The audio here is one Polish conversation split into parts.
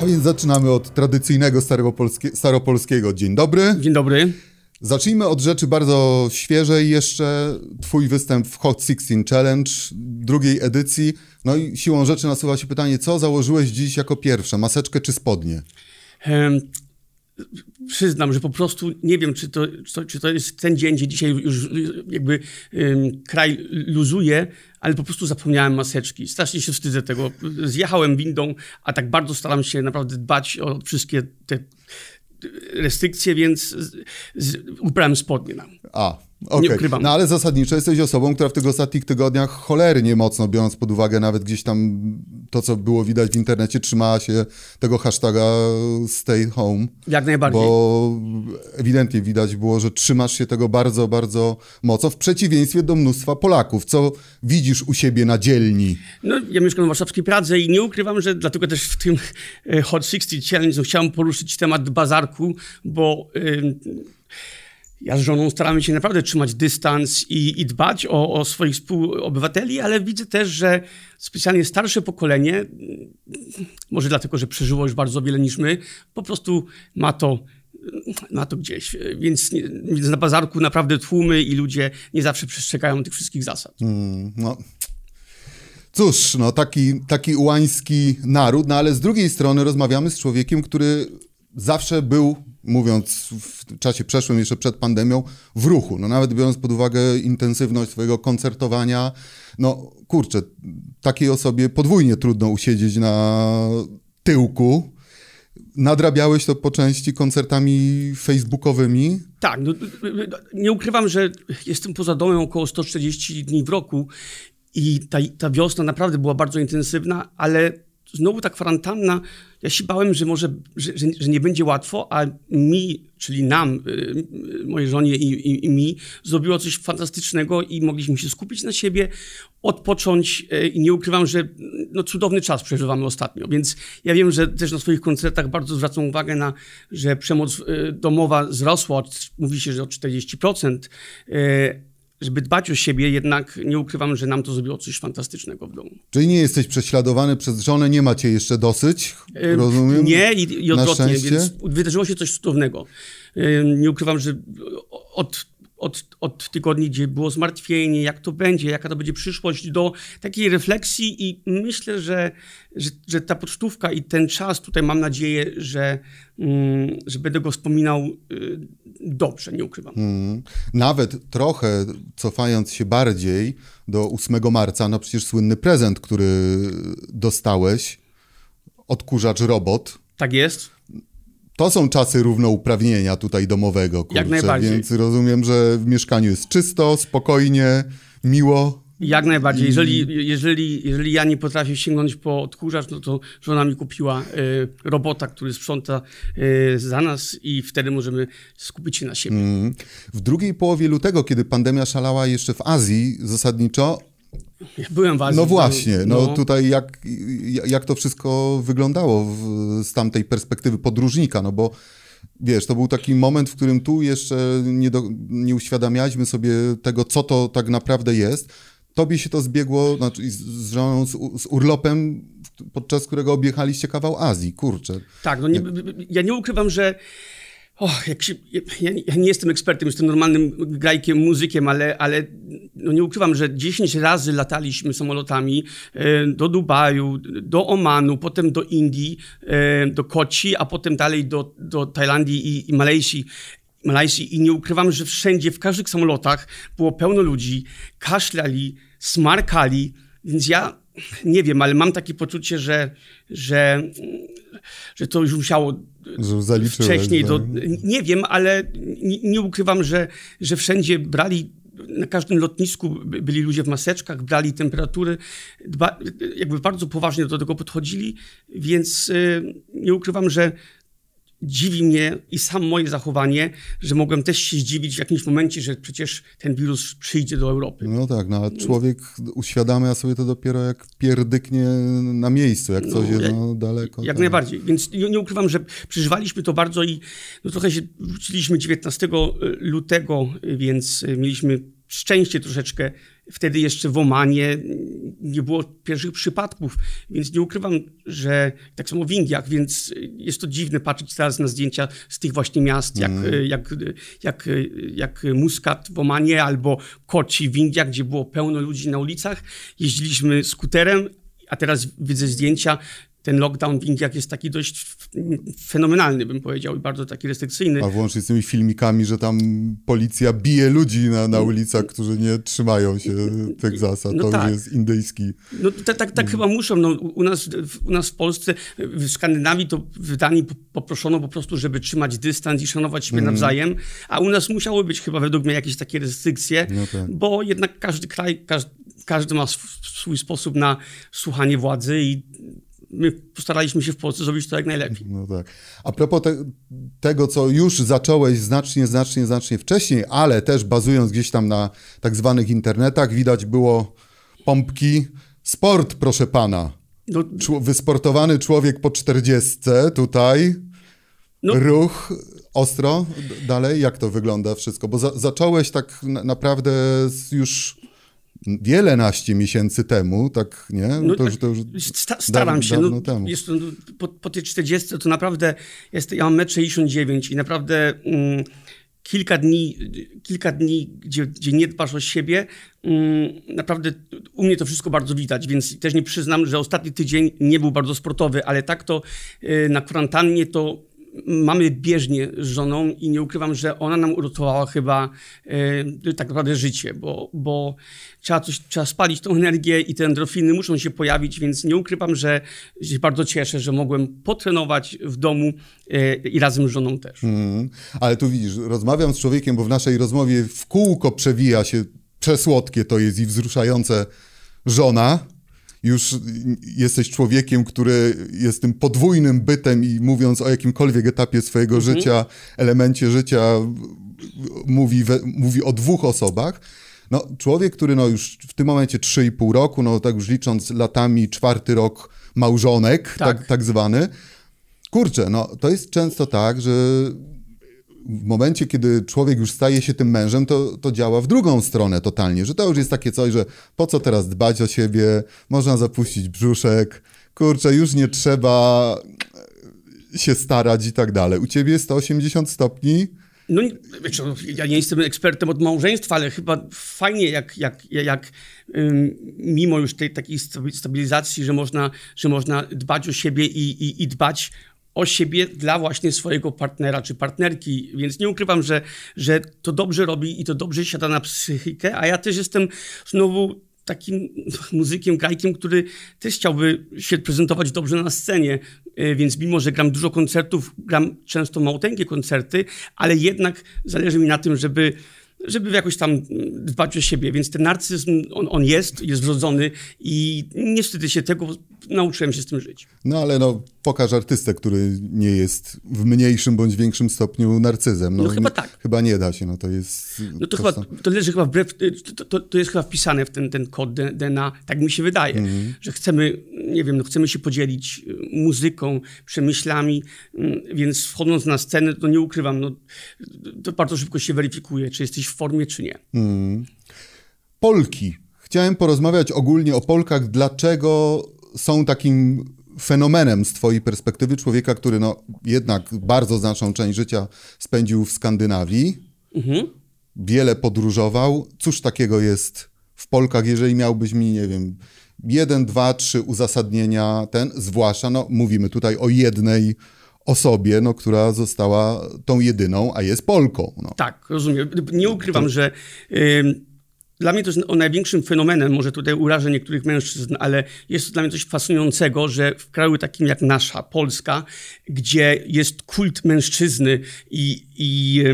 A więc zaczynamy od tradycyjnego staropolskie, staropolskiego. Dzień dobry. Dzień dobry. Zacznijmy od rzeczy bardzo świeżej jeszcze. Twój występ w Hot 16 Challenge drugiej edycji. No i siłą rzeczy nasuwa się pytanie, co założyłeś dziś jako pierwsze, maseczkę czy spodnie? Przyznam, że po prostu nie wiem, czy to, czy to, jest ten dzień, gdzie dzisiaj już jakby kraj luzuje, ale po prostu zapomniałem maseczki. Strasznie się wstydzę tego. Zjechałem windą, a tak bardzo staram się naprawdę dbać o wszystkie te restrykcje, więc z, ubrałem spodnie. No. A, Okay. Nie ukrywam. No ale zasadniczo jesteś osobą, która w tych ostatnich tygodniach cholernie mocno, biorąc pod uwagę nawet gdzieś tam to, co było widać w internecie, trzymała się tego hashtaga stay home. Jak najbardziej. Bo ewidentnie widać było, że trzymasz się tego bardzo, bardzo mocno, w przeciwieństwie do mnóstwa Polaków. Co widzisz u siebie na dzielni? No, ja mieszkam w warszawskiej Pradze i nie ukrywam, że dlatego też w tym e, Hot 60 Challenge no, chciałem poruszyć temat bazarku, bo... Yy, ja z żoną staramy się naprawdę trzymać dystans i, i dbać o, o, swoich współobywateli, ale widzę też, że specjalnie starsze pokolenie, może dlatego, że przeżyło już bardzo wiele niż my, po prostu ma to, ma to gdzieś. Więc, więc na bazarku naprawdę tłumy i ludzie nie zawsze przestrzegają tych wszystkich zasad. Mm, no. Cóż, no taki, taki ułański naród, no ale z drugiej strony rozmawiamy z człowiekiem, który zawsze był mówiąc w czasie przeszłym, jeszcze przed pandemią, w ruchu. No nawet biorąc pod uwagę intensywność swojego koncertowania, no kurczę, takiej osobie podwójnie trudno usiedzieć na tyłku. Nadrabiałeś to po części koncertami facebookowymi? Tak, no, nie ukrywam, że jestem poza domem około 140 dni w roku i ta, ta wiosna naprawdę była bardzo intensywna, ale znowu ta kwarantanna, ja się bałem, że może, że, że, że nie będzie łatwo, a mi, czyli nam, y, y, mojej żonie i, i, i, mi, zrobiło coś fantastycznego i mogliśmy się skupić na siebie, odpocząć y, i nie ukrywam, że no, cudowny czas przeżywamy ostatnio, więc ja wiem, że też na swoich koncertach bardzo zwracam uwagę na, że przemoc domowa wzrosła, mówi się, że o 40%, żeby dbać o siebie, jednak nie ukrywam, że nam to zrobiło coś fantastycznego w domu. Czyli nie jesteś prześladowany przez żonę, nie macie jeszcze dosyć, rozumiem? Nie i, i odwrotnie, więc wydarzyło się coś cudownego. Nie ukrywam, że od od, od tygodni, gdzie było zmartwienie, jak to będzie, jaka to będzie przyszłość, do takiej refleksji i myślę, że, że, że ta pocztówka i ten czas tutaj mam nadzieję, że, mm, że będę go wspominał y, dobrze, nie ukrywam. Mm. Nawet trochę cofając się bardziej do 8 marca, no przecież słynny prezent, który dostałeś, odkurzacz robot. Tak jest. To są czasy równouprawnienia tutaj domowego, kurczę, Jak najbardziej. więc rozumiem, że w mieszkaniu jest czysto, spokojnie, miło. Jak najbardziej. Jeżeli, jeżeli, jeżeli ja nie potrafię sięgnąć po odkurzacz, no to żona mi kupiła y, robota, który sprząta y, za nas i wtedy możemy skupić się na siebie. Mm. W drugiej połowie lutego, kiedy pandemia szalała jeszcze w Azji zasadniczo, byłem w Azji. No właśnie, no, no tutaj jak, jak to wszystko wyglądało w, z tamtej perspektywy podróżnika, no bo wiesz, to był taki moment, w którym tu jeszcze nie, do, nie uświadamialiśmy sobie tego, co to tak naprawdę jest. Tobie się to zbiegło znaczy z, z, z urlopem, podczas którego objechaliście kawał Azji, kurczę. Tak, no nie, ja nie ukrywam, że Jak się, ja, ja, nie jestem ekspertem, jestem normalnym grajkiem, muzykiem, ale, ale no nie ukrywam, że 10 razy lataliśmy samolotami e, do Dubaju, do Omanu, potem do Indii, e, do Koci, a potem dalej do, do Tajlandii i, i Malejsji. Malajsji i nie ukrywam, że wszędzie, w każdych samolotach było pełno ludzi, kaszlali, smarkali, więc ja nie wiem, ale mam takie poczucie, że, że, że to już musiało wcześniej. Do, nie wiem, ale nie, nie, ukrywam, że, że wszędzie brali. Na każdym lotnisku byli ludzie w maseczkach, brali temperatury, dba, jakby bardzo poważnie do tego podchodzili, więc y, nie ukrywam, że dziwi mnie i sam moje zachowanie, że mogłem też się zdziwić w jakimś momencie, że przecież ten wirus przyjdzie do Europy. No tak, no ale człowiek uświadamia sobie to dopiero jak pierdyknie na miejscu, jak no, coś jest no, daleko. Jak tak. najbardziej, więc nie, nie, ukrywam, że przeżywaliśmy to bardzo i no, trochę się wróciliśmy 19 lutego, więc mieliśmy szczęście troszeczkę wtedy jeszcze w Omanie nie było pierwszych przypadków, więc nie ukrywam, że tak samo w Indiach, więc jest to dziwne patrzeć teraz na zdjęcia z tych właśnie miast, jak, mm. jak, jak, jak Muscat w Omanie albo Kochi w Indiach, gdzie było pełno ludzi na ulicach. Jeździliśmy skuterem, a teraz widzę zdjęcia ten lockdown w Indiach jest taki dość fenomenalny, bym powiedział, i bardzo taki restrykcyjny. A włącznie z tymi filmikami, że tam policja bije ludzi na, na ulicach, którzy nie trzymają się tych zasad. No to tak. już jest indyjski. No tak, tak, tak chyba muszą. No, u, nas, u nas w Polsce, w Skandynawii to w Danii poproszono po prostu, żeby trzymać dystans i szanować siebie mm. nawzajem, a u nas musiały być chyba według mnie jakieś takie restrykcje, no tak. bo jednak każdy kraj, każdy, każdy ma swój sposób na słuchanie władzy i my postaraliśmy się w Polsce zrobić to jak najlepiej. No tak. A propos te, tego, co już zacząłeś znacznie, znacznie, znacznie wcześniej, ale też bazując gdzieś tam na tak zwanych internetach, widać było pompki. Sport, proszę pana. No, wysportowany człowiek po czterdziestce tutaj. No, ruch ostro. Dalej, jak to wygląda wszystko? Bo za, zacząłeś tak naprawdę już wiele naście miesięcy temu, tak, nie? No, to, to już sta staram się. No, temu. Jest, no, po, po tej 40 to naprawdę, jest, ja mam 1,69 m i naprawdę mm, kilka dni, kilka dni gdzie, gdzie nie dbasz o siebie, mm, naprawdę u mnie to wszystko bardzo widać, więc też nie przyznam, że ostatni tydzień nie był bardzo sportowy, ale tak to y, na kwarantannie to mamy bieżnie z żoną i nie ukrywam, że ona nam uratowała chyba e, tak naprawdę życie, bo, bo trzeba, coś, trzeba spalić tą energię i te endorfiny muszą się pojawić, więc nie ukrywam, że się bardzo cieszę, że mogłem potrenować w domu e, i razem z żoną też. Mm, ale tu widzisz, rozmawiam z człowiekiem, bo w naszej rozmowie w kółko przewija się przesłodkie to jest i wzruszające żona, już jesteś człowiekiem, który jest tym podwójnym bytem i mówiąc o jakimkolwiek etapie swojego mhm. życia, elemencie życia, mówi, we, mówi o dwóch osobach. No, człowiek, który no już w tym momencie 3,5 roku, no tak już licząc latami, czwarty rok małżonek, tak, tak, tak zwany. Kurczę, no to jest często tak, że w momencie, kiedy człowiek już staje się tym mężem, to, to działa w drugą stronę totalnie, że to już jest takie coś, że po co teraz dbać o siebie, można zapuścić brzuszek, kurczę, już nie trzeba się starać i tak dalej. U ciebie jest 180 stopni. No, ja nie jestem ekspertem od małżeństwa, ale chyba fajnie, jak, jak, jak mimo już tej takiej stabilizacji, że można, że można dbać o siebie i, i, i dbać o siebie dla właśnie swojego partnera czy partnerki, więc nie ukrywam, że, że to dobrze robi i to dobrze siada na psychikę, a ja też jestem znowu takim muzykiem, grajkiem, który też chciałby się prezentować dobrze na scenie, e, więc mimo, że gram dużo koncertów, gram często małteńkie koncerty, ale jednak zależy mi na tym, żeby żeby jakoś tam dbać o siebie, więc ten narcyzm, on, on jest, jest wrodzony i nie wstydzę się tego, nauczyłem się z tym żyć. No ale no, pokaż artystę, który nie jest w mniejszym bądź większym stopniu narcyzem. No, no chyba tak. Chyba nie da się, no to jest... No to chyba, to leży chyba wbrew, to, to, to, jest chyba wpisane w ten, ten kod DNA, tak mi się wydaje, mm. że chcemy, nie wiem, no chcemy się podzielić y, muzyką, przemyślami, mm, więc wchodząc na scenę, to nie ukrywam, no to bardzo szybko się weryfikuje, czy jesteś w formie, czy nie. Mm. Polki. Chciałem porozmawiać ogólnie o Polkach, dlaczego są takim fenomenem z twojej perspektywy człowieka, który no, jednak bardzo znaczną część życia spędził w Skandynawii, mhm. wiele podróżował. Cóż takiego jest w Polkach, jeżeli miałbyś mi, nie wiem, jeden, dwa, trzy uzasadnienia, ten, zwłaszcza, no, mówimy tutaj o jednej osobie, no, która została tą jedyną, a jest Polką. No. Tak, rozumiem. Nie ukrywam, to... że... dla mnie to jest największym fenomenem, może tutaj urażę niektórych mężczyzn, ale jest to dla mnie coś fascynującego, że w kraju takim jak nasza, Polska, gdzie jest kult mężczyzny i, i,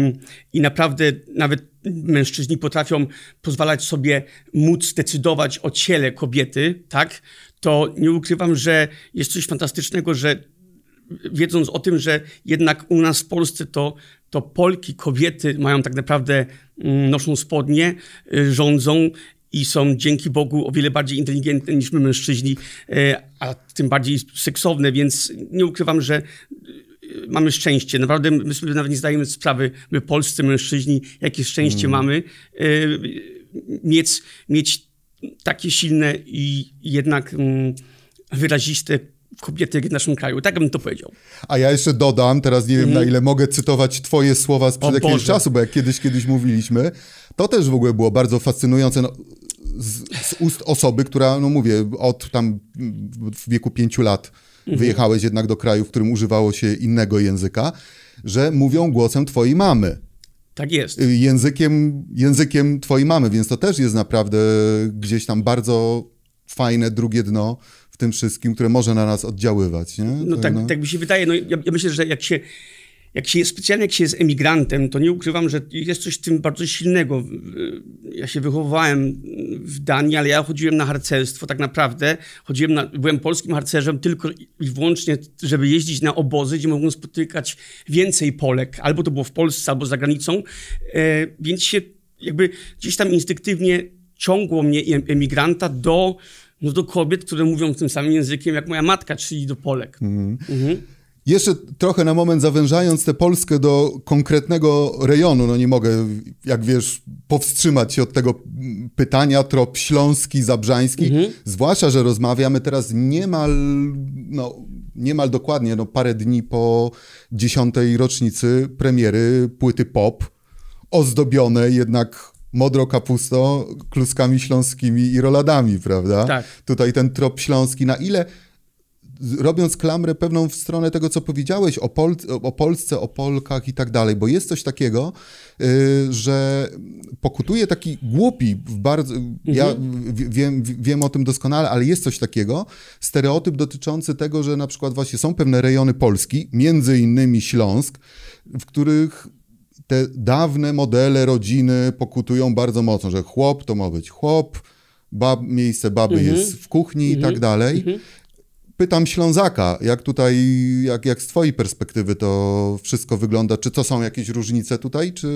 i naprawdę nawet mężczyźni potrafią pozwalać sobie móc decydować o ciele kobiety, tak, to nie ukrywam, że jest coś fantastycznego, że wiedząc o tym, że jednak u nas w Polsce to, to Polki, kobiety mają tak naprawdę, noszą spodnie, y, rządzą i są dzięki Bogu o wiele bardziej inteligentne niż my mężczyźni, y, a tym bardziej seksowne, więc nie ukrywam, że y, mamy szczęście. Naprawdę my sobie nawet nie zdajemy sprawy, my polscy mężczyźni, jakie szczęście mm. mamy, mieć, mieć takie silne i jednak mm, wyraziste kobiety w naszym kraju. Tak bym to powiedział. A ja jeszcze dodam, teraz nie wiem na ile mogę cytować twoje słowa sprzed O jakiegoś Boże. czasu, bo jak kiedyś, kiedyś mówiliśmy, to też w ogóle było bardzo fascynujące no, z, z ust osoby, która, no mówię, od tam w wieku pięciu lat wyjechałeś jednak do kraju, w którym używało się innego języka, że mówią głosem twojej mamy. Tak jest. Y, Językiem, językiem twojej mamy, więc to też jest naprawdę gdzieś tam bardzo fajne drugie dno w tym wszystkim, które może na nas oddziaływać. Nie? No tak, tak mi się wydaje. No, ja, ja myślę, że jak się, jak się specjalnie jak się jest emigrantem, to nie ukrywam, że jest coś w tym bardzo silnego. Ja się wychowywałem w Danii, ale ja chodziłem na harcerstwo tak naprawdę. Chodziłem na, byłem polskim harcerzem tylko i wyłącznie, żeby jeździć na obozy, gdzie mogłem spotykać więcej Polek. Albo to było w Polsce, albo za granicą. E, więc się jakby gdzieś tam instynktywnie ciągło mnie em- emigranta do, no, do kobiet, które mówią tym samym językiem jak moja matka, czyli do Polek. Mhm. Jeszcze trochę na moment zawężając tę Polskę do konkretnego rejonu, no nie mogę, jak wiesz, powstrzymać się od tego pytania, trop śląski, zabrzański, zwłaszcza, że rozmawiamy teraz niemal, no, niemal dokładnie, no parę dni po dziesiątej rocznicy premiery płyty pop, ozdobione jednak modro kapusto, kluskami śląskimi i roladami, prawda? Tak. Tutaj ten trop śląski, na ile robiąc klamrę pewną w stronę tego, co powiedziałeś o, Pol o Polsce, o Polkach i tak dalej, bo jest coś takiego, y, że pokutuje taki głupi, bardzo, ja w- wiem, wiem o tym doskonale, ale jest coś takiego, stereotyp dotyczący tego, że na przykład właśnie są pewne rejony Polski, między innymi Śląsk, w których te dawne modele rodziny pokutują bardzo mocno, że chłop to ma być chłop, bab, miejsce baby jest w kuchni i tak dalej. Pytam Ślązaka, jak tutaj, jak, jak z twojej perspektywy to wszystko wygląda? Czy to są jakieś różnice tutaj? Czy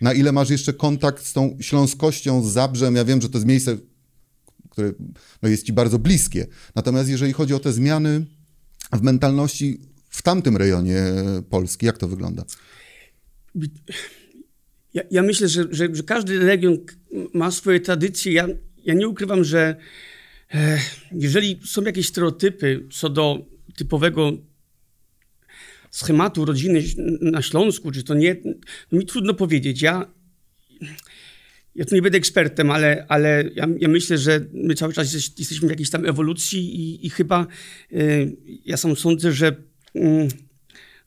na ile masz jeszcze kontakt z tą śląskością, z Zabrzem? Ja wiem, że to jest miejsce, które no, jest ci bardzo bliskie. Natomiast jeżeli chodzi o te zmiany w mentalności w tamtym rejonie Polski, jak to wygląda? Ja, ja myślę, że, że, że każdy region ma swoje tradycje. Ja, ja nie ukrywam, że e, jeżeli są jakieś stereotypy co do typowego schematu rodziny na Śląsku, czy to nie, no mi trudno powiedzieć. Ja, ja tu nie będę ekspertem, ale, ale ja, ja myślę, że my cały czas jesteś- jesteśmy w jakiejś tam ewolucji i, i chyba e, ja sam sądzę, że. mm,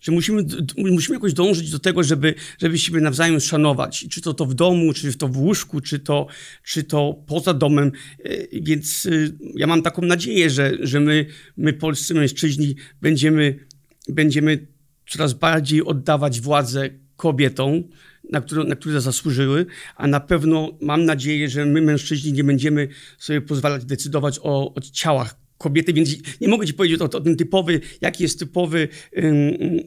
że musimy, musimy jakoś dążyć do tego, żeby, żeby siebie nawzajem szanować. Czy to, to w domu, czy to w łóżku, czy to, czy to poza domem. E, Więc y, ja mam taką nadzieję, że, że my, my polscy mężczyźni będziemy, będziemy coraz bardziej oddawać władzę kobietom, na które, na które zasłużyły, a na pewno mam nadzieję, że my mężczyźni nie będziemy sobie pozwalać decydować o, o ciałach kobiety, więc nie mogę ci powiedzieć o, o tym typowy, jaki jest typowy ym,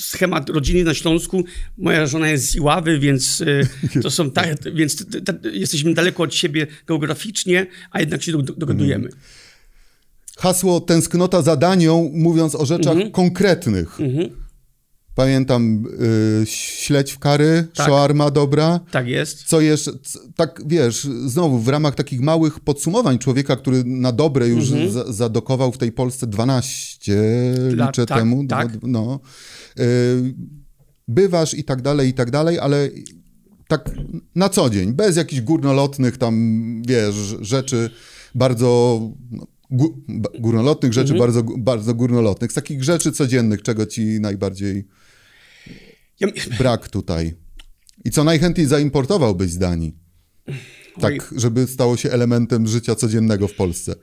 schemat rodziny na Śląsku. Moja żona jest z Iławy, więc y, to są tak, więc jesteśmy daleko od siebie geograficznie, a jednak się do, do, dogadujemy. Hasło tęsknota za Danią, mówiąc o rzeczach Mhm. konkretnych. Pamiętam y, śledź w kary, Tak. shawarma dobra. Tak jest. Co jeszcze, tak wiesz, znowu w ramach takich małych podsumowań człowieka, który na dobre już za, zadokował w tej Polsce 12 Mhm. Lat, liczę tak, temu. tak. No. Y, bywasz i tak dalej, i tak dalej, ale tak na co dzień, bez jakichś górnolotnych tam, wiesz, rzeczy bardzo... No, górnolotnych rzeczy, Mhm. bardzo, bardzo górnolotnych. Z takich rzeczy codziennych, czego ci najbardziej Ja, brak tutaj? I co najchętniej zaimportowałbyś z Danii? Tak, żeby stało się elementem życia codziennego w Polsce.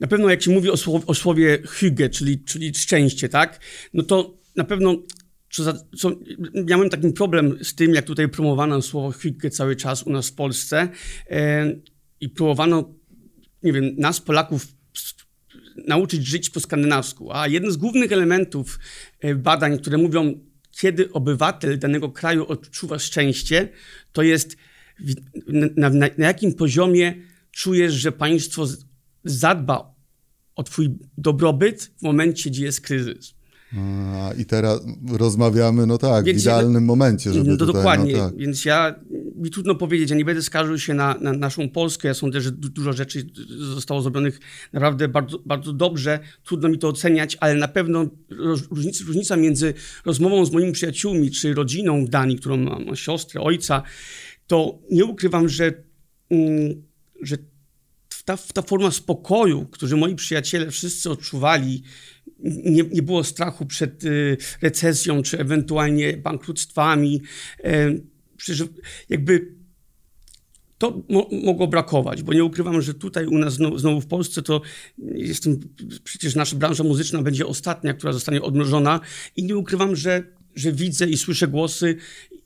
Na pewno jak się mówi o słowie, o słowie hygge, czyli, czyli szczęście, tak? No to na pewno co za, co, miałem taki problem z tym, jak tutaj promowano słowo hygge cały czas u nas w Polsce e, i próbowano, nie wiem, nas Polaków nauczyć żyć po skandynawsku. A jeden z głównych elementów e, badań, które mówią, kiedy obywatel danego kraju odczuwa szczęście, to jest na, na, na jakim poziomie czujesz, że państwo zadba o twój dobrobyt w momencie, gdzie jest kryzys. A, I teraz rozmawiamy, no tak, Więc w idealnym momencie, żeby no, tutaj, dokładnie. no tak. Więc ja mi trudno powiedzieć, ja nie będę skarżył się na, na naszą Polskę, ja sądzę, że du dużo rzeczy zostało zrobionych naprawdę bardzo, bardzo dobrze, trudno mi to oceniać, ale na pewno różnica, różnica między rozmową z moimi przyjaciółmi, czy rodziną w Danii, którą mam, siostrę, ojca, to nie ukrywam, że, mm, że ta, ta forma spokoju, który moi przyjaciele wszyscy odczuwali, nie, nie było strachu przed y, recesją, czy ewentualnie bankructwami. Przecież jakby to mo mogło brakować, bo nie ukrywam, że tutaj u nas znowu, znowu w Polsce to jestem, przecież nasza branża muzyczna będzie ostatnia, która zostanie odmrożona i nie ukrywam, że, że widzę i słyszę głosy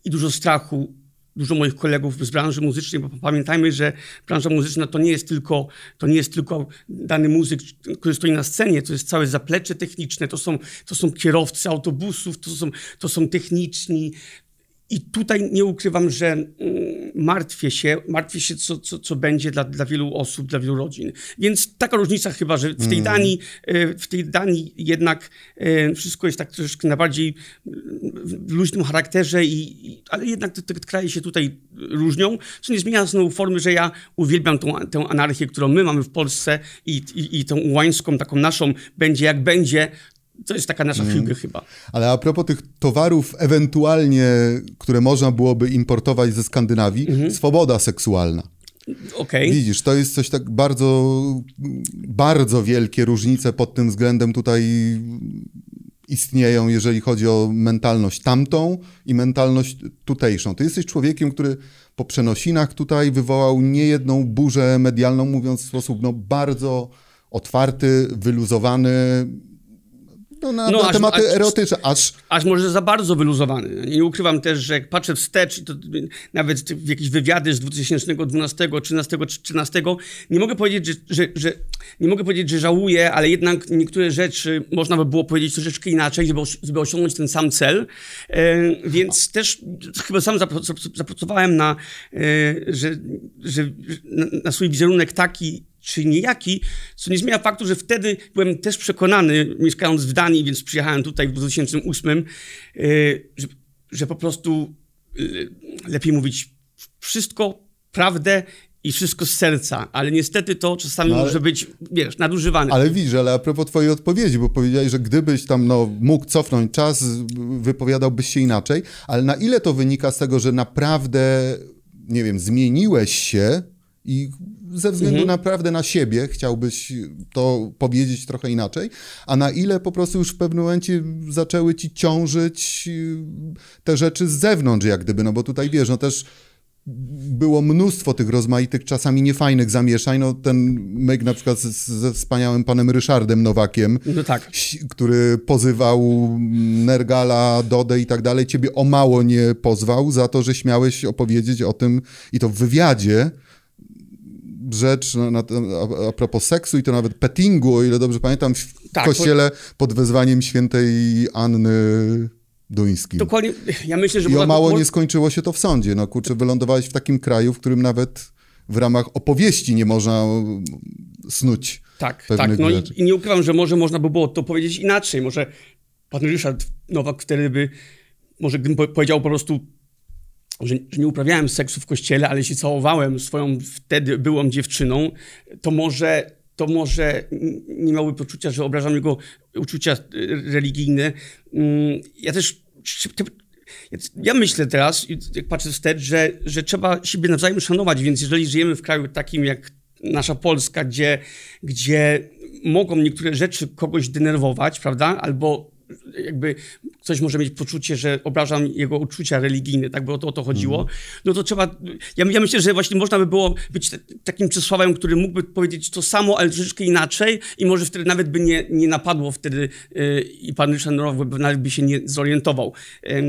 i dużo strachu dużo moich kolegów z branży muzycznej, bo pamiętajmy, że branża muzyczna to nie jest tylko, to nie jest tylko dany muzyk, który stoi na scenie, to jest całe zaplecze techniczne, to są, to są kierowcy autobusów, to są, to są techniczni, i tutaj nie ukrywam, że mm, martwię się, martwię się, co, co, co będzie dla, dla wielu osób, dla wielu rodzin. Więc taka różnica chyba, że w tej mm. Danii, e, w tej Danii jednak e, wszystko jest tak troszeczkę na bardziej w luźnym charakterze, i, ale jednak te, te kraje się tutaj różnią, co nie zmienia znowu formy, że ja uwielbiam tą, tę anarchię, którą my mamy w Polsce i, i, i tą łańską, taką naszą, będzie jak będzie, to jest taka nasza mm. chyba. Ale a propos tych towarów ewentualnie, które można byłoby importować ze Skandynawii, mm -hmm. swoboda seksualna. Okay. Widzisz, to jest coś tak bardzo, bardzo wielkie różnice pod tym względem tutaj istnieją, jeżeli chodzi o mentalność tamtą i mentalność tutejszą. Ty jesteś człowiekiem, który po przenosinach tutaj wywołał niejedną burzę medialną, mówiąc w sposób no, bardzo otwarty, wyluzowany, no, na, no, na aż, tematy aż, erotyczne, aż... Aż może za bardzo wyluzowany. Nie ukrywam też, że jak patrzę wstecz, to nawet w jakieś wywiady z 2012, 13, 13, nie mogę powiedzieć, że, że, że, nie mogę powiedzieć, że żałuję, ale jednak niektóre rzeczy można by było powiedzieć troszeczkę inaczej, żeby, żeby osiągnąć ten sam cel. E, więc też chyba sam zapracowałem na, e, że, że na, na swój wizerunek taki, czy niejaki, co nie zmienia faktu, że wtedy byłem też przekonany, mieszkając w Danii, więc przyjechałem tutaj w 2008, e, że, że po prostu e, lepiej mówić wszystko, prawdę i wszystko z serca, ale niestety to czasami no ale, może być, wiesz, nadużywane. Ale widzisz, ale a propos twojej odpowiedzi, bo powiedziałeś, że gdybyś tam no, mógł cofnąć czas, wypowiadałbyś się inaczej, ale na ile to wynika z tego, że naprawdę, nie wiem, zmieniłeś się i ze względu mhm. naprawdę na siebie chciałbyś to powiedzieć trochę inaczej, a na ile po prostu już w pewnym momencie zaczęły ci ciążyć y, te rzeczy z zewnątrz, jak gdyby, no bo tutaj wiesz, no też było mnóstwo tych rozmaitych, czasami niefajnych zamieszań. No, ten myk na przykład ze wspaniałym panem Ryszardem Nowakiem, no tak. który pozywał Nergala, Dodę i tak dalej, ciebie o mało nie pozwał za to, że śmiałeś opowiedzieć o tym i to w wywiadzie, rzecz na, na, a, a propos seksu i to nawet pettingu, o ile dobrze pamiętam, w tak, kościele pod wezwaniem świętej Anny Duńskiej. Dokładnie, ja myślę, że... I o mało nie skończyło się to w sądzie. No kurczę, wylądowałeś w takim kraju, w którym nawet w ramach opowieści nie można snuć Tak, tak. No i, i, nie ukrywam, że może można by było to powiedzieć inaczej. Może pan Ryszard Nowak wtedy by, może gdybym powiedział po prostu że, nie uprawiałem seksu w kościele, ale się całowałem swoją wtedy byłą dziewczyną, to może, to może nie miałby poczucia, że obrażam jego uczucia religijne. Mm, ja też ja myślę teraz, jak patrzę wstecz, że, że trzeba siebie nawzajem szanować, więc jeżeli żyjemy w kraju takim jak nasza Polska, gdzie, gdzie mogą niektóre rzeczy kogoś denerwować, prawda, albo jakby ktoś może mieć poczucie, że obrażam jego uczucia religijne, tak, bo o to, o to chodziło, mm. no to trzeba, ja, ja, myślę, że właśnie można by było być takim Czesławem, który mógłby powiedzieć to samo, ale troszeczkę inaczej i może wtedy nawet by nie, nie napadło wtedy yy, i pan Ryszard by nawet by się nie zorientował. Yy,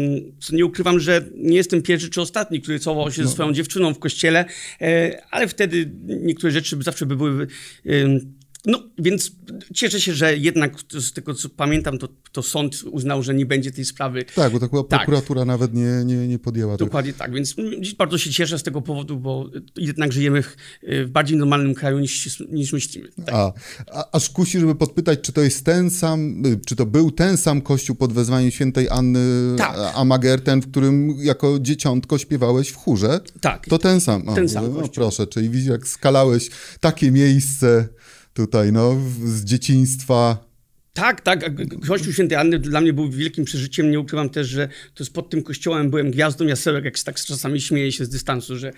nie ukrywam, że nie jestem pierwszy czy ostatni, który całował się no. ze swoją dziewczyną w kościele, yy, ale wtedy niektóre rzeczy zawsze by były No, więc cieszę się, że jednak z tego, co pamiętam, to, to sąd uznał, że nie będzie tej sprawy. Tak, bo tak. prokuratura tak. nawet nie, nie, nie podjęła Dokładnie tak, więc bardzo się cieszę z tego powodu, bo jednak żyjemy w, w bardziej normalnym kraju niż, niż myślimy. Tak. A, a, aż kusi, żeby podpytać, czy to jest ten sam, czy to był ten sam kościół pod wezwaniem świętej Anny tak. Amager, ten, w którym jako dzieciątko śpiewałeś w chórze? Tak. To ten sam. O, ten sam no, proszę, czyli widzisz, jak skalałeś takie miejsce tutaj, no, z dzieciństwa. Tak, tak. Kościół Świętej Anny dla mnie był wielkim przeżyciem. Nie ukrywam też, że to jest pod tym kościołem byłem gwiazdą jasełek, jak tak czasami śmieję się z dystansu, że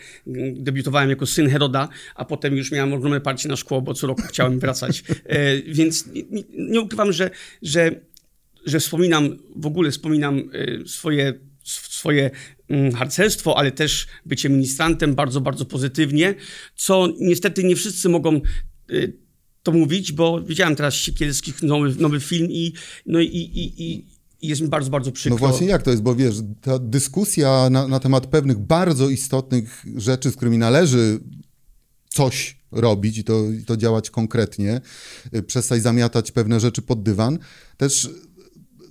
debiutowałem jako syn Heroda, a potem już miałem ogromne parcie na szkło, bo co roku chciałem wracać. E, więc nie, nie, ukrywam, że, że, że wspominam, w ogóle wspominam e, swoje swoje mm, harcerstwo, ale też bycie ministrantem bardzo, bardzo pozytywnie, co niestety nie wszyscy mogą y, to mówić, bo widziałem teraz Sikielskich nowy, nowy film i, no i, i, i jest mi bardzo, bardzo przykro. No właśnie jak to jest, bo wiesz, ta dyskusja na, na temat pewnych bardzo istotnych rzeczy, z którymi należy coś robić i to, i to działać konkretnie, y, przestać zamiatać pewne rzeczy pod dywan, też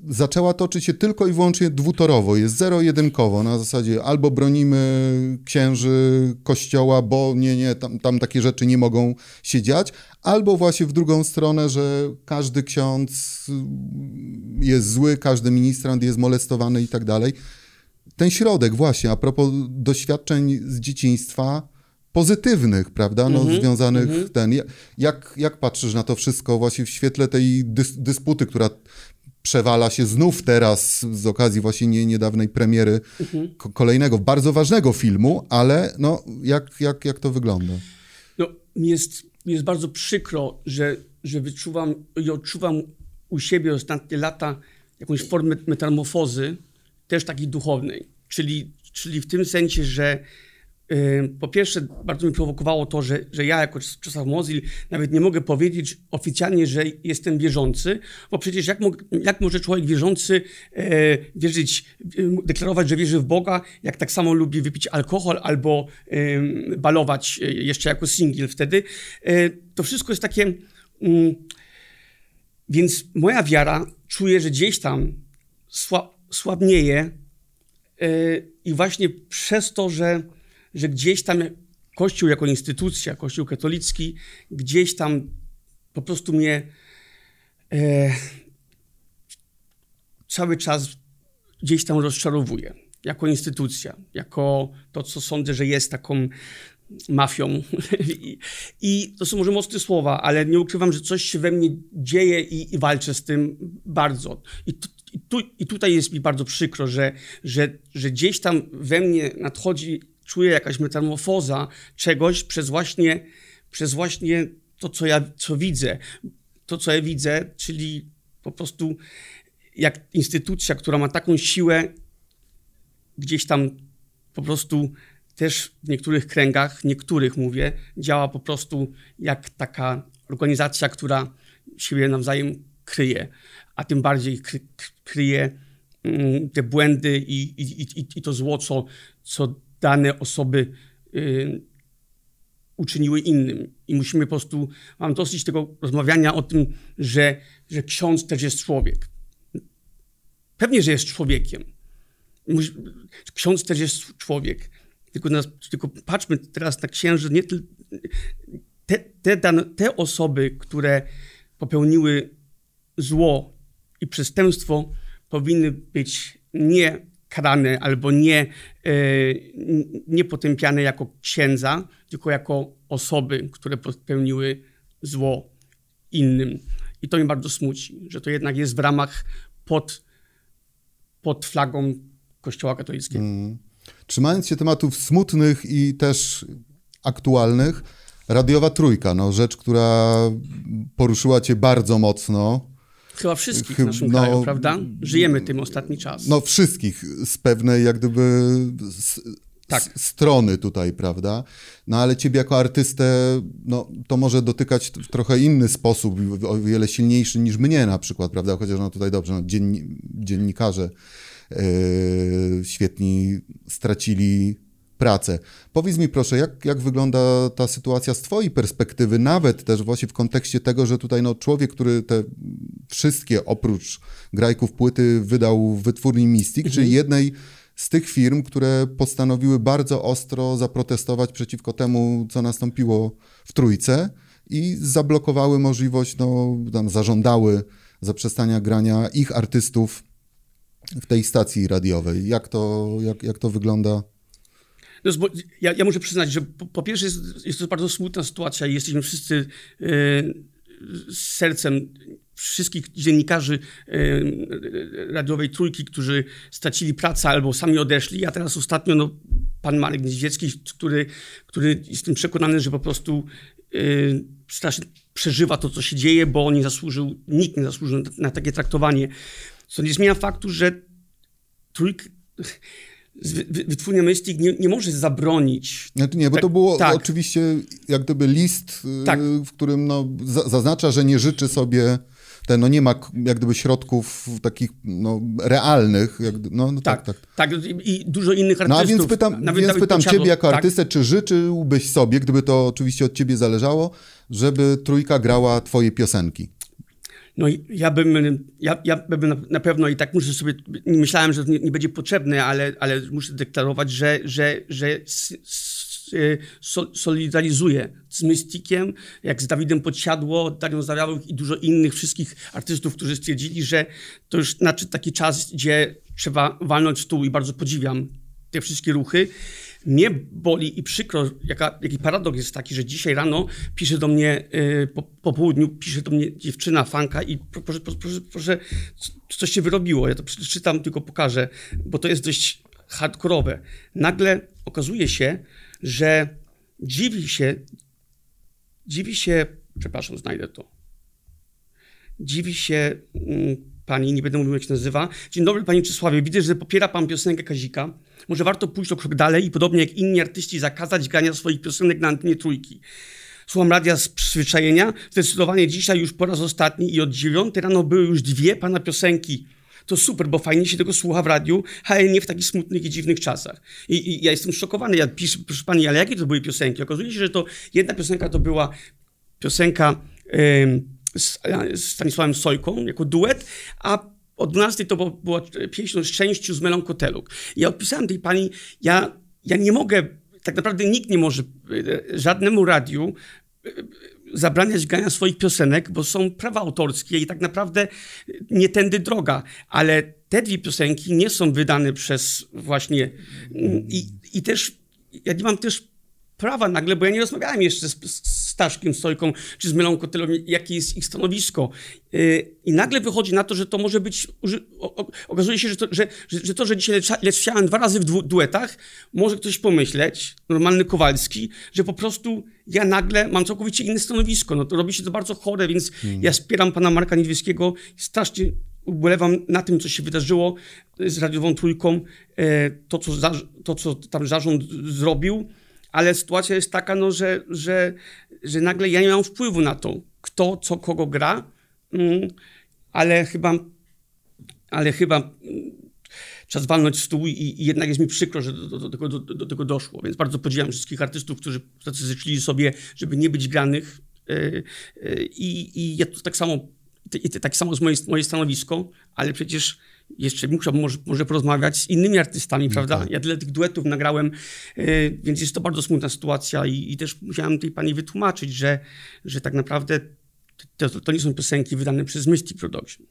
zaczęła toczyć się tylko i wyłącznie dwutorowo, jest zero-jedynkowo, na zasadzie albo bronimy księży kościoła, bo nie, nie, tam, tam takie rzeczy nie mogą się dziać, albo właśnie w drugą stronę, że każdy ksiądz jest zły, każdy ministrant jest molestowany i tak dalej. Ten środek właśnie, a propos doświadczeń z dzieciństwa, pozytywnych, prawda, no, mm -hmm, związanych mm -hmm. ten, jak, jak patrzysz na to wszystko właśnie w świetle tej dys, dysputy, która przewala się znów teraz z okazji właśnie nie, niedawnej premiery mhm. kolejnego, bardzo ważnego filmu, ale no, jak, jak, jak to wygląda? No, mi jest, mi jest bardzo przykro, że, że wyczuwam i odczuwam u siebie ostatnie lata jakąś formę metamorfozy, też takiej duchownej. Czyli, czyli w tym sensie, że po pierwsze, bardzo mi prowokowało to, że, że ja jako Czesław Mozil nawet nie mogę powiedzieć oficjalnie, że jestem wierzący, bo przecież jak, jak może człowiek wierzący e, wierzyć, deklarować, że wierzy w Boga, jak tak samo lubi wypić alkohol albo e, balować jeszcze jako singiel wtedy. E, to wszystko jest takie... Mm, więc moja wiara czuje, że gdzieś tam sła, słabnieje e, i właśnie przez to, że że gdzieś tam Kościół jako instytucja, Kościół katolicki, gdzieś tam po prostu mnie e, cały czas gdzieś tam rozczarowuje. Jako instytucja, jako to, co sądzę, że jest taką mafią. I, to są może mocne słowa, ale nie ukrywam, że coś się we mnie dzieje i, i walczę z tym bardzo. I, tu, i, tu, I tutaj jest mi bardzo przykro, że, że, że gdzieś tam we mnie nadchodzi czuję jakaś metamorfoza czegoś przez właśnie, przez właśnie to, co ja co widzę. To, co ja widzę, czyli po prostu jak instytucja, która ma taką siłę, gdzieś tam po prostu też w niektórych kręgach, niektórych mówię, działa po prostu jak taka organizacja, która siebie nawzajem kryje, a tym bardziej kryje mm, te błędy i, i, i, i to zło, co, co dane osoby y, uczyniły innym. I musimy po prostu, mam dosyć tego rozmawiania o tym, że, że ksiądz też jest człowiek. Pewnie, że jest człowiekiem. Ksiądz też jest człowiek. Tylko, nas, tylko patrzmy teraz na księży, nie te, te, te osoby, które popełniły zło i przestępstwo, powinny być nie karane albo nie, e, nie potępiane jako księdza, tylko jako osoby, które popełniły zło innym. I to mnie bardzo smuci, że to jednak jest w ramach pod, pod flagą Kościoła katolickiego. Mm. Trzymając się tematów smutnych i też aktualnych, radiowa trójka, no, rzecz, która poruszyła cię bardzo mocno. Chyba wszystkich w naszym no, kraju, prawda? Żyjemy tym ostatni czas. No wszystkich z pewnej jak gdyby z, tak. strony tutaj, prawda? No ale ciebie jako artystę, no to może dotykać w trochę inny sposób, o wiele silniejszy niż mnie na przykład, prawda? Chociaż no tutaj dobrze, no, dzienni, dziennikarze yy, świetni stracili pracę. Powiedz mi proszę, jak, jak wygląda ta sytuacja z twojej perspektywy, nawet też właśnie w kontekście tego, że tutaj no, człowiek, który te wszystkie oprócz grajków płyty wydał w wytwórni Mystic, mhm. czyli jednej z tych firm, które postanowiły bardzo ostro zaprotestować przeciwko temu, co nastąpiło w Trójce i zablokowały możliwość, no tam zażądały zaprzestania grania ich artystów w tej stacji radiowej. Jak to, jak, jak to wygląda? No, ja, ja, muszę przyznać, że po, po pierwsze jest, jest, to bardzo smutna sytuacja i jesteśmy wszyscy z sercem wszystkich dziennikarzy yy, radiowej trójki, którzy stracili pracę albo sami odeszli, a teraz ostatnio no, pan Marek Niedźwiecki, który, który jestem przekonany, że po prostu yy, strasznie przeżywa to, co się dzieje, bo on nie zasłużył, nikt nie zasłużył na, na takie traktowanie. Co nie zmienia faktu, że trójka wytwórnia Mystic nie, nie może zabronić. Znaczy nie, bo to tak, było tak. oczywiście jak gdyby list, y, tak. w którym no, zaznacza, że nie życzy sobie te, no nie ma jak gdyby środków takich no, realnych. Jak, no, no tak, tak, tak, tak. I dużo innych artystów. No a więc pytam, więc pytam ciebie jako tak. artystę, czy życzyłbyś sobie, gdyby to oczywiście od ciebie zależało, żeby trójka grała twoje piosenki? No ja bym, ja, ja bym na, pewno i tak muszę sobie, myślałem, że to nie, nie, będzie potrzebne, ale, ale muszę deklarować, że, że, że solidaryzuję z Mystikiem, jak z Dawidem Podsiadło, Darią Zawiałych i dużo innych wszystkich artystów, którzy stwierdzili, że to już znaczy taki czas, gdzie trzeba walnąć stół i bardzo podziwiam te wszystkie ruchy. Mnie boli i przykro, jaka, jaki paradoks jest taki, że dzisiaj rano pisze do mnie, yy, po, po, południu pisze do mnie dziewczyna, fanka i proszę, proszę, proszę, coś się wyrobiło. Ja to przeczytam, tylko pokażę, bo to jest dość hardkorowe. Nagle okazuje się, że dziwi się, dziwi się, przepraszam, znajdę to, dziwi się mm, pani, nie będę mówił jak się nazywa. Dzień dobry panie Czesławie, widzę, że popiera pan piosenkę Kazika. Może warto pójść o krok dalej i podobnie jak inni artyści zakazać grania swoich piosenek na antenie trójki. Słucham radia z przyzwyczajenia. Zdecydowanie dzisiaj już po raz ostatni i od dziewiątej rano były już dwie pana piosenki. To super, bo fajnie się tego słucha w radiu, ale nie w takich smutnych i dziwnych czasach. I, i ja jestem szokowany. Ja piszę, proszę pani, ale jakie to były piosenki? Okazuje się, że to jedna piosenka to była piosenka yy, z, Stanisławem Sojką jako duet, a o 12 to była pieśń o szczęściu z Melą Koteluk. Ja odpisałem tej pani, ja, ja nie mogę, tak naprawdę nikt nie może e, żadnemu radiu e, zabraniać grania swoich piosenek, bo są prawa autorskie i tak naprawdę nie tędy droga. Ale te dwie piosenki nie są wydane przez właśnie... I, i też ja nie mam też prawa nagle, bo ja nie rozmawiałem jeszcze z, z Staszkiem Stojką czy z Mylą Kotylą, jakie jest ich stanowisko. Yy, I nagle wychodzi na to, że to może być, okazuje się, że to, że, że, to, że dzisiaj leciałem dwa razy w du duetach, może ktoś pomyśleć, normalny Kowalski, że po prostu ja nagle mam całkowicie inne stanowisko. No to robi się to bardzo chore, więc hmm. ja wspieram pana Marka Niedźwieckiego, strasznie ubolewam na tym, co się wydarzyło z radiową trójką, e, to, co, za, to, co tam zarząd zrobił, ale sytuacja jest taka, no, że, że, że nagle ja nie mam wpływu na to, kto co kogo gra, mm, ale chyba, ale chyba mm, czas walnąć stół i, i, jednak jest mi przykro, że do, do, do, do, tego doszło. Więc bardzo podziwiam wszystkich artystów, którzy zaczęli sobie, żeby nie być granych. Yy, yy, I ja to tak samo, tak samo z moje, moje stanowisko, ale przecież jeszcze musiałbym może, może porozmawiać z innymi artystami, no prawda? Tak. Ja tyle tych duetów nagrałem, yy, więc jest to bardzo smutna sytuacja i, i, też musiałem tej pani wytłumaczyć, że, że tak naprawdę to, to nie są piosenki wydane przez Misty Production.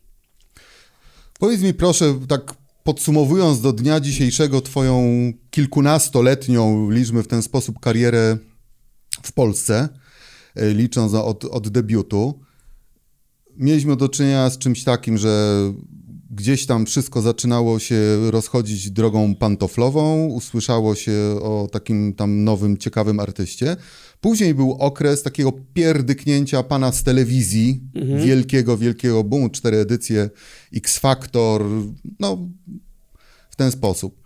Powiedz mi proszę, tak podsumowując do dnia dzisiejszego twoją kilkunastoletnią, liczmy w ten sposób, karierę w Polsce, y, licząc od, od debiutu, mieliśmy do czynienia z czymś takim, że gdzieś tam wszystko zaczynało się rozchodzić drogą pantoflową, usłyszało się o takim tam nowym, ciekawym artyście. Później był okres takiego pierdyknięcia pana z telewizji, mhm. wielkiego, wielkiego boomu, cztery edycje, X Factor, no w ten sposób.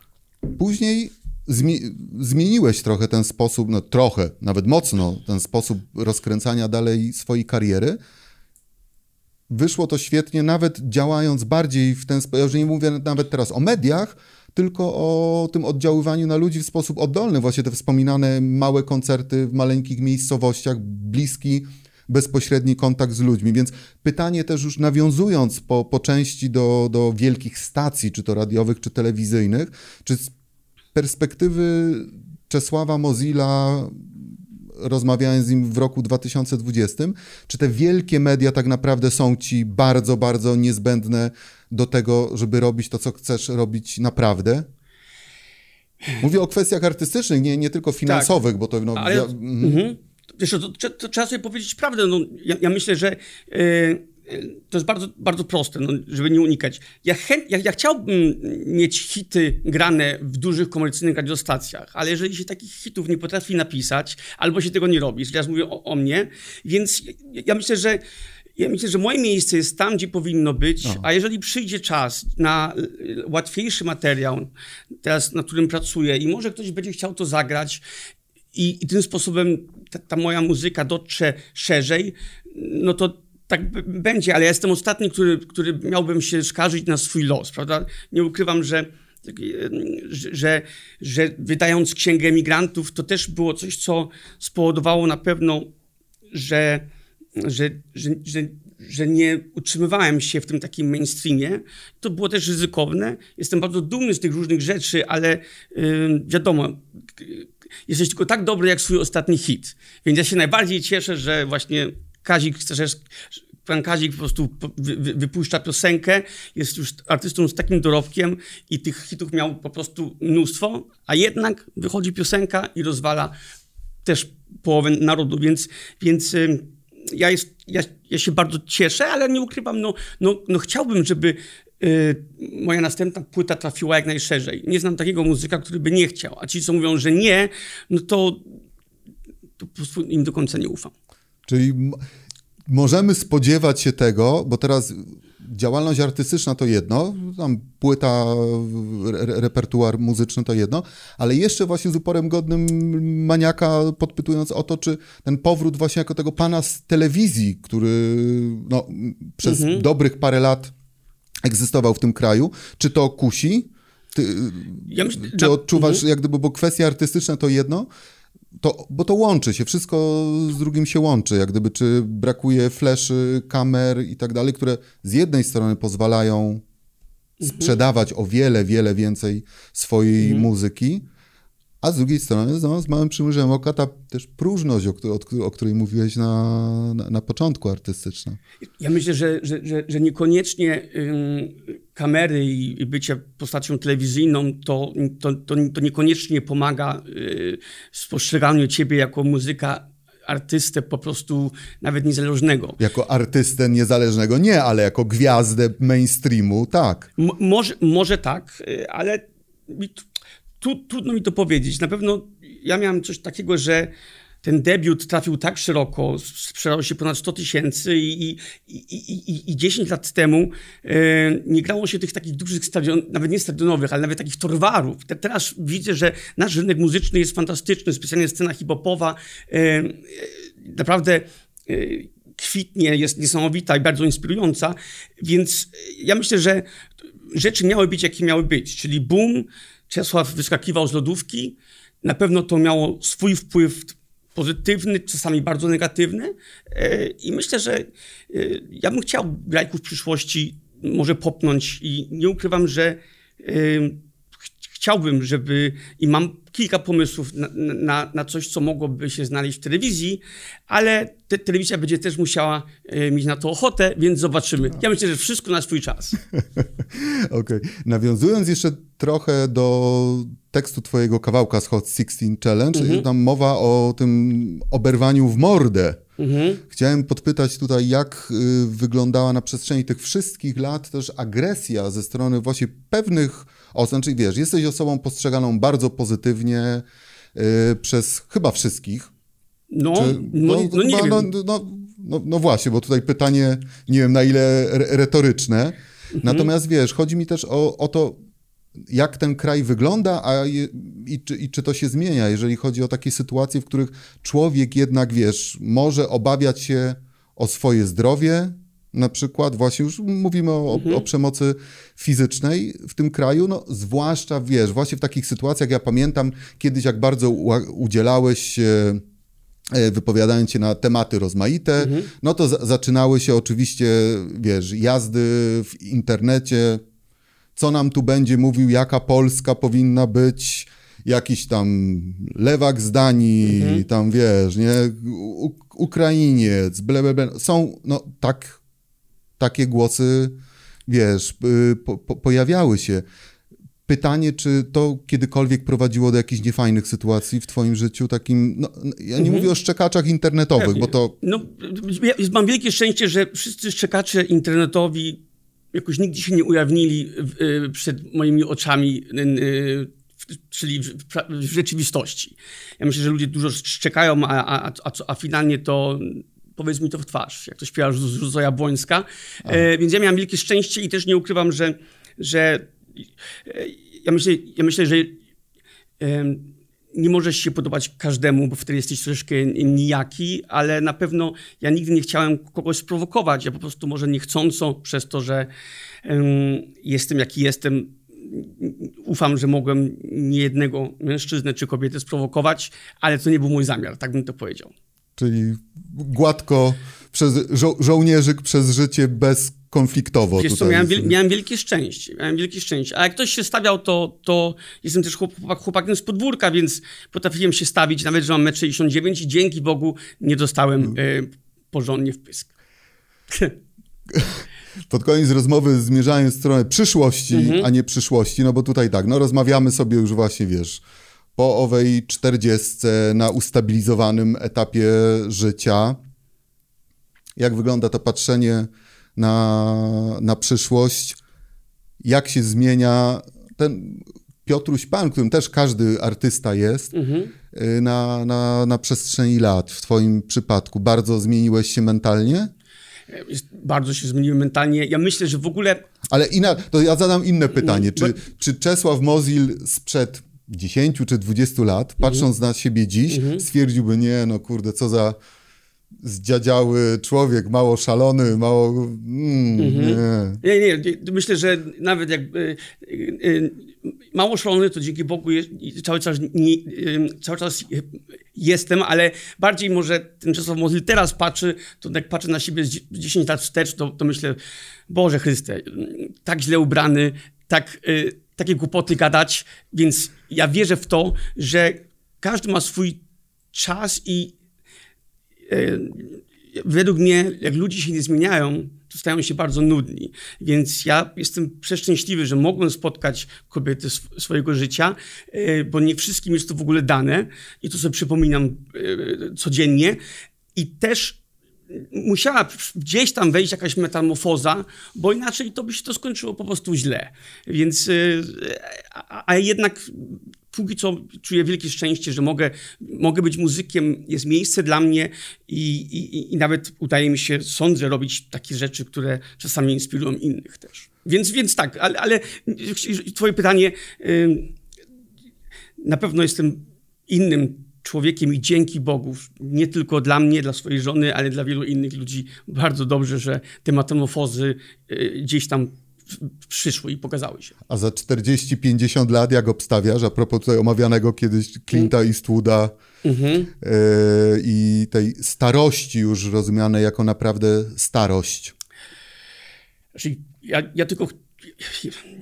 Później zmi zmieniłeś trochę ten sposób, no trochę, nawet mocno, ten sposób rozkręcania dalej swojej kariery, wyszło to świetnie, nawet działając bardziej w ten sposób, ja już nie mówię nawet teraz o mediach, tylko o tym oddziaływaniu na ludzi w sposób oddolny. Właśnie te wspominane małe koncerty w maleńkich miejscowościach, bliski, bezpośredni kontakt z ludźmi. Więc pytanie też już nawiązując po, po części do, do wielkich stacji, czy to radiowych, czy telewizyjnych, czy z perspektywy Czesława Mozilla rozmawiałem z nim w roku 2020, czy te wielkie media tak naprawdę są ci bardzo, bardzo niezbędne do tego, żeby robić to, co chcesz robić naprawdę? Mówię o kwestiach artystycznych, nie, nie tylko finansowych, tak. bo to... No, Ale, ja, mm. mhm. Wiesz, to, to, to, trzeba sobie powiedzieć prawdę. No, ja, ja myślę, że... Yy to jest bardzo, bardzo proste, no, żeby nie unikać. Ja, chęt, ja, ja, chciałbym mieć hity grane w dużych komercyjnych radiostacjach, ale jeżeli się takich hitów nie potrafi napisać, albo się tego nie robi, teraz mówię o, o mnie, więc ja, ja myślę, że ja myślę, że moje miejsce jest tam, gdzie powinno być, Aha. a jeżeli przyjdzie czas na łatwiejszy materiał, teraz na którym pracuję i może ktoś będzie chciał to zagrać i, i tym sposobem ta, ta moja muzyka dotrze szerzej, no to tak będzie, ale ja jestem ostatni, który, który miałbym się skarżyć na swój los, prawda? Nie ukrywam, że, że, że wydając księgę emigrantów, to też było coś, co spowodowało na pewno, że, że, że, że, nie utrzymywałem się w tym takim mainstreamie. To było też ryzykowne. Jestem bardzo dumny z tych różnych rzeczy, ale wiadomo, jesteś tylko tak dobry jak swój ostatni hit. Więc ja się najbardziej cieszę, że właśnie Kazik pan Kazik po prostu wypuszcza piosenkę, jest już artystą z takim dorobkiem i tych hitów miał po prostu mnóstwo, a jednak wychodzi piosenka i rozwala też połowę narodu, więc, więc ja, jest, ja, ja się bardzo cieszę, ale nie ukrywam, no, no, no chciałbym, żeby y, moja następna płyta trafiła jak najszerzej. Nie znam takiego muzyka, który by nie chciał, a ci, co mówią, że nie, no to, to po prostu im do końca nie ufam. Czyli możemy spodziewać się tego, bo teraz działalność artystyczna to jedno, tam płyta, re repertuar muzyczny to jedno, ale jeszcze właśnie z uporem godnym maniaka podpytując o to, czy ten powrót właśnie jako tego pana z telewizji, który no, przez mhm. dobrych parę lat egzystował w tym kraju, czy to kusi? Ty, ja myślę, czy odczuwasz, mhm. jak gdyby, bo kwestia artystyczna to jedno, to, bo to łączy się, wszystko z drugim się łączy, jak gdyby, czy brakuje fleszy, kamer i tak dalej, które z jednej strony pozwalają mhm. sprzedawać o wiele, wiele więcej swojej mhm. muzyki, a z drugiej strony, no, z małym przymrużeniem oka, ta też próżność, o, o, o której mówiłeś na, na, na, początku artystyczna. Ja myślę, że, że, że, że niekoniecznie kamery i, bycie postacią telewizyjną to, to, to, to niekoniecznie pomaga y, w postrzeganiu ciebie jako muzyka artystę po prostu nawet niezależnego. Jako artystę niezależnego nie, ale jako gwiazdę mainstreamu tak. M może, może tak, y, ale tu, trudno mi to powiedzieć. Na pewno ja miałem coś takiego, że ten debiut trafił tak szeroko, sprzedał się ponad 100 tysięcy i, i, i, i, 10 lat temu e, nie grało się tych takich dużych stadion, nawet nie stadionowych, ale nawet takich torwarów. Te, teraz widzę, że nasz rynek muzyczny jest fantastyczny, specjalnie scena hip-hopowa. E, naprawdę e, kwitnie, jest niesamowita i bardzo inspirująca, więc ja myślę, że rzeczy miały być, jakie miały być, czyli boom, Czesław wyskakiwał z lodówki. Na pewno to miało swój wpływ pozytywny, czasami bardzo negatywny. E, I myślę, że e, ja bym chciał grajków w przyszłości może popnąć i nie ukrywam, że e, chciałbym, żeby i mam kilka pomysłów na, na, na, coś, co mogłoby się znaleźć w telewizji, ale te, telewizja będzie też musiała e, mieć na to ochotę, więc zobaczymy. Ja myślę, że wszystko na swój czas. Okej. Okay. Nawiązując jeszcze trochę do tekstu twojego kawałka z Hot 16 Challenge, mhm. tam mowa o tym oberwaniu w mordę. Mhm. Chciałem podpytać tutaj, jak y, wyglądała na przestrzeni tych wszystkich lat też agresja ze strony właśnie pewnych osób, znaczy wiesz, jesteś osobą postrzeganą bardzo pozytywnie y, przez chyba wszystkich. No, Czy, no, no, no, nie no, no, no, no, właśnie, bo tutaj pytanie, nie wiem na ile retoryczne. Mhm. Natomiast wiesz, chodzi mi też o, o to, jak ten kraj wygląda, a je, i, czy, i czy to się zmienia, jeżeli chodzi o takie sytuacje, w których człowiek jednak, wiesz, może obawiać się o swoje zdrowie, na przykład, właśnie już mówimy o, mhm. o, przemocy fizycznej w tym kraju, no zwłaszcza, wiesz, właśnie w takich sytuacjach, ja pamiętam kiedyś, jak bardzo udzielałeś się e, wypowiadając się na tematy rozmaite, mhm. no to zaczynały się oczywiście, wiesz, jazdy w internecie, co nam tu będzie mówił, jaka Polska powinna być, jakiś tam lewak z Danii, mhm. tam wiesz, nie, U Ukrainiec, ble, ble, ble. Są, no tak, takie głosy, wiesz, po, po, pojawiały się. Pytanie, czy to kiedykolwiek prowadziło do jakichś niefajnych sytuacji w twoim życiu, takim, no, ja nie mhm. mówię o szczekaczach internetowych, Pewnie. bo to... No, ja mam wielkie szczęście, że wszyscy szczekacze internetowi jakoś nigdy się nie ujawnili y, przed moimi oczami, y, y, czyli w, w rzeczywistości. Ja myślę, że ludzie dużo szczekają, a, a, a, a finalnie to powiedz mi to w twarz, jak to śpiewa Zoja Błońska. E, więc ja miałem wielkie szczęście i też nie ukrywam, że, że e, ja, myślę, ja myślę, że nie możesz się podobać każdemu, bo wtedy jesteś troszeczkę nijaki, ale na pewno ja nigdy nie chciałem kogoś sprowokować. Ja po prostu może niechcąco przez to, że jestem jaki jestem, ufam, że mogłem niejednego mężczyznę czy kobietę sprowokować, ale to nie był mój zamiar, tak bym to powiedział. Czyli gładko przez żo żołnierzyk przez życie bez konfliktowo. Wiesz co, miałem, wiel miałem, wielkie szczęście, miałem wielkie szczęście. A jak ktoś się stawiał, to, to jestem też chłopak, chłopakiem z podwórka, więc potrafiłem się stawić, nawet że mam 1,69 m i dzięki Bogu nie dostałem hmm. y, porządnie w pysk. Pod koniec rozmowy zmierzając w stronę przyszłości, mhm. a nie przyszłości, no bo tutaj tak, no rozmawiamy sobie już właśnie, wiesz, po owej czterdziestce na ustabilizowanym etapie życia. Jak wygląda to patrzenie na, na przyszłość, jak się zmienia ten Piotruś Pan, którym też każdy artysta jest, mhm. Y, na, na, na przestrzeni lat. W Twoim przypadku bardzo zmieniłeś się mentalnie? Bardzo się zmieniłem mentalnie. Ja myślę, że w ogóle. Ale ina, to ja zadam inne pytanie. Czy, czy Czesław Mozil sprzed 10 czy 20 lat, patrząc mhm. na siebie dziś, mhm. stwierdziłby, nie, no kurde, co za zdziadziały człowiek, mało szalony, mało... Mm, mhm. nie. nie. nie, Myślę, że nawet jak y, y, y, mało szalony, to dzięki Bogu jest, cały, czas, nie, y, cały czas jestem, ale bardziej może ten Czesław Mozil teraz patrzy, to jak patrzę na siebie z 10 lat wstecz, to, to myślę, Boże Chryste, tak źle ubrany, tak, y, takie głupoty gadać, więc ja wierzę w to, że każdy ma swój czas i E, według mnie, jak ludzie się nie zmieniają, to stają się bardzo nudni. Więc ja jestem przeszczęśliwy, że mogłem spotkać kobiety swojego życia, e, bo nie wszystkim jest to w ogóle dane i to sobie przypominam e, codziennie. I też musiała gdzieś tam wejść jakaś metamorfoza, bo inaczej to by się to skończyło po prostu źle. Więc, a, a jednak póki co czuję wielkie szczęście, że mogę, mogę być muzykiem, jest miejsce dla mnie i, i, i nawet udaje mi się, sądzę, robić takie rzeczy, które czasami inspirują innych też. Więc, więc tak, ale, ale twoje pytanie, na pewno jestem innym człowiekiem i dzięki Bogu, nie tylko dla mnie, dla swojej żony, ale dla wielu innych ludzi, bardzo dobrze, że te metamorfozy y, gdzieś tam przyszły i pokazały się. A za 40-50 lat jak obstawiasz, a propos tutaj omawianego kiedyś Clint'a. Eastwooda mm-hmm. yy, i tej starości już rozumianej jako naprawdę starość? Znaczy, ja, ja tylko,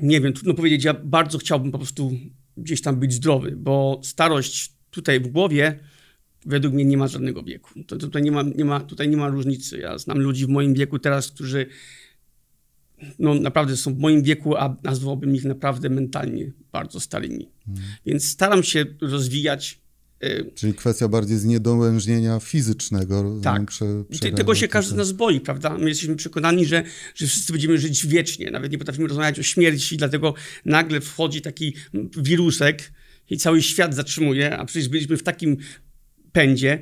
nie wiem, trudno powiedzieć, ja bardzo chciałbym po prostu gdzieś tam być zdrowy, bo starość tutaj w głowie według mnie nie ma żadnego wieku. To, tutaj, nie ma, nie ma, tutaj nie ma różnicy. Ja znam ludzi w moim wieku teraz, którzy no, naprawdę są w moim wieku, a nazwałbym ich naprawdę mentalnie bardzo starymi. Hmm. Więc staram się rozwijać. Y, Czyli kwestia bardziej zniedołężnienia fizycznego. Tak. Prze, Tego się każdy z nas boi, prawda? My jesteśmy przekonani, że, że wszyscy będziemy żyć wiecznie. Nawet nie potrafimy rozmawiać o śmierci, dlatego nagle wchodzi taki wirusek i cały świat zatrzymuje, a przecież byliśmy w takim pędzie.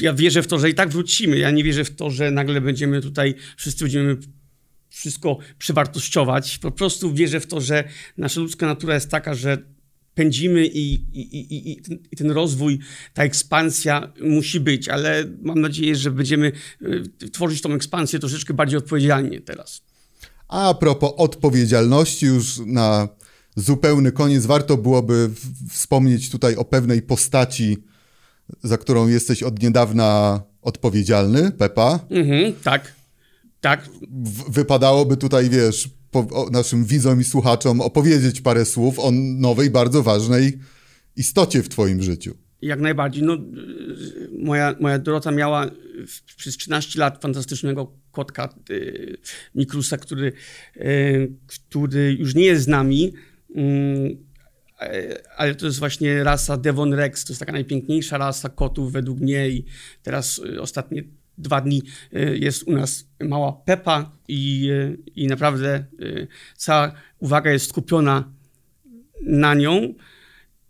Ja wierzę w to, że i tak wrócimy. Ja nie wierzę w to, że nagle będziemy tutaj, wszyscy będziemy wszystko przewartościować. Po prostu wierzę w to, że nasza ludzka natura jest taka, że pędzimy i, i, i, i, ten rozwój, ta ekspansja musi być, ale mam nadzieję, że będziemy y, tworzyć tą ekspansję troszeczkę bardziej odpowiedzialnie teraz. A propos odpowiedzialności, już na zupełny koniec warto byłoby wspomnieć tutaj o pewnej postaci, za którą jesteś od niedawna odpowiedzialny, Pepa. Mhm, tak, tak. W wypadałoby tutaj, wiesz, po, naszym widzom i słuchaczom opowiedzieć parę słów o nowej, bardzo ważnej istocie w twoim życiu. Jak najbardziej. No, moja, moja Dorota miała przez 13 lat fantastycznego kotka y, Mikrusa, który, y, który już nie jest z nami, ale to jest właśnie rasa Devon Rex. To jest taka najpiękniejsza rasa kotów według mnie i teraz y, ostatnie dwa dni y, jest u nas mała Pepa i, y, i naprawdę cała uwaga jest skupiona na nią,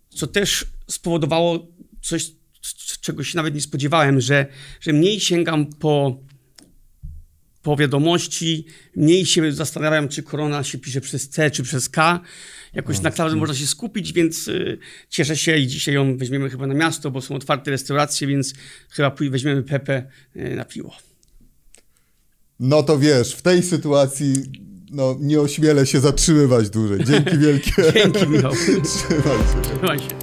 co też spowodowało coś, czego się nawet nie spodziewałem, że, że mniej sięgam po, po wiadomości, mniej się zastanawiam, czy korona się pisze przez C czy przez K. Jakoś no, naprawdę no. można się skupić, więc y, cieszę się i dzisiaj ją weźmiemy chyba na miasto, bo są otwarte restauracje, więc chyba weźmiemy Pepe y, na piwo. No to wiesz, w tej sytuacji no, nie ośmielę się zatrzymywać dłużej. Dzięki wielkie. Dzięki Michał. Trzymaj się. Trzymaj się.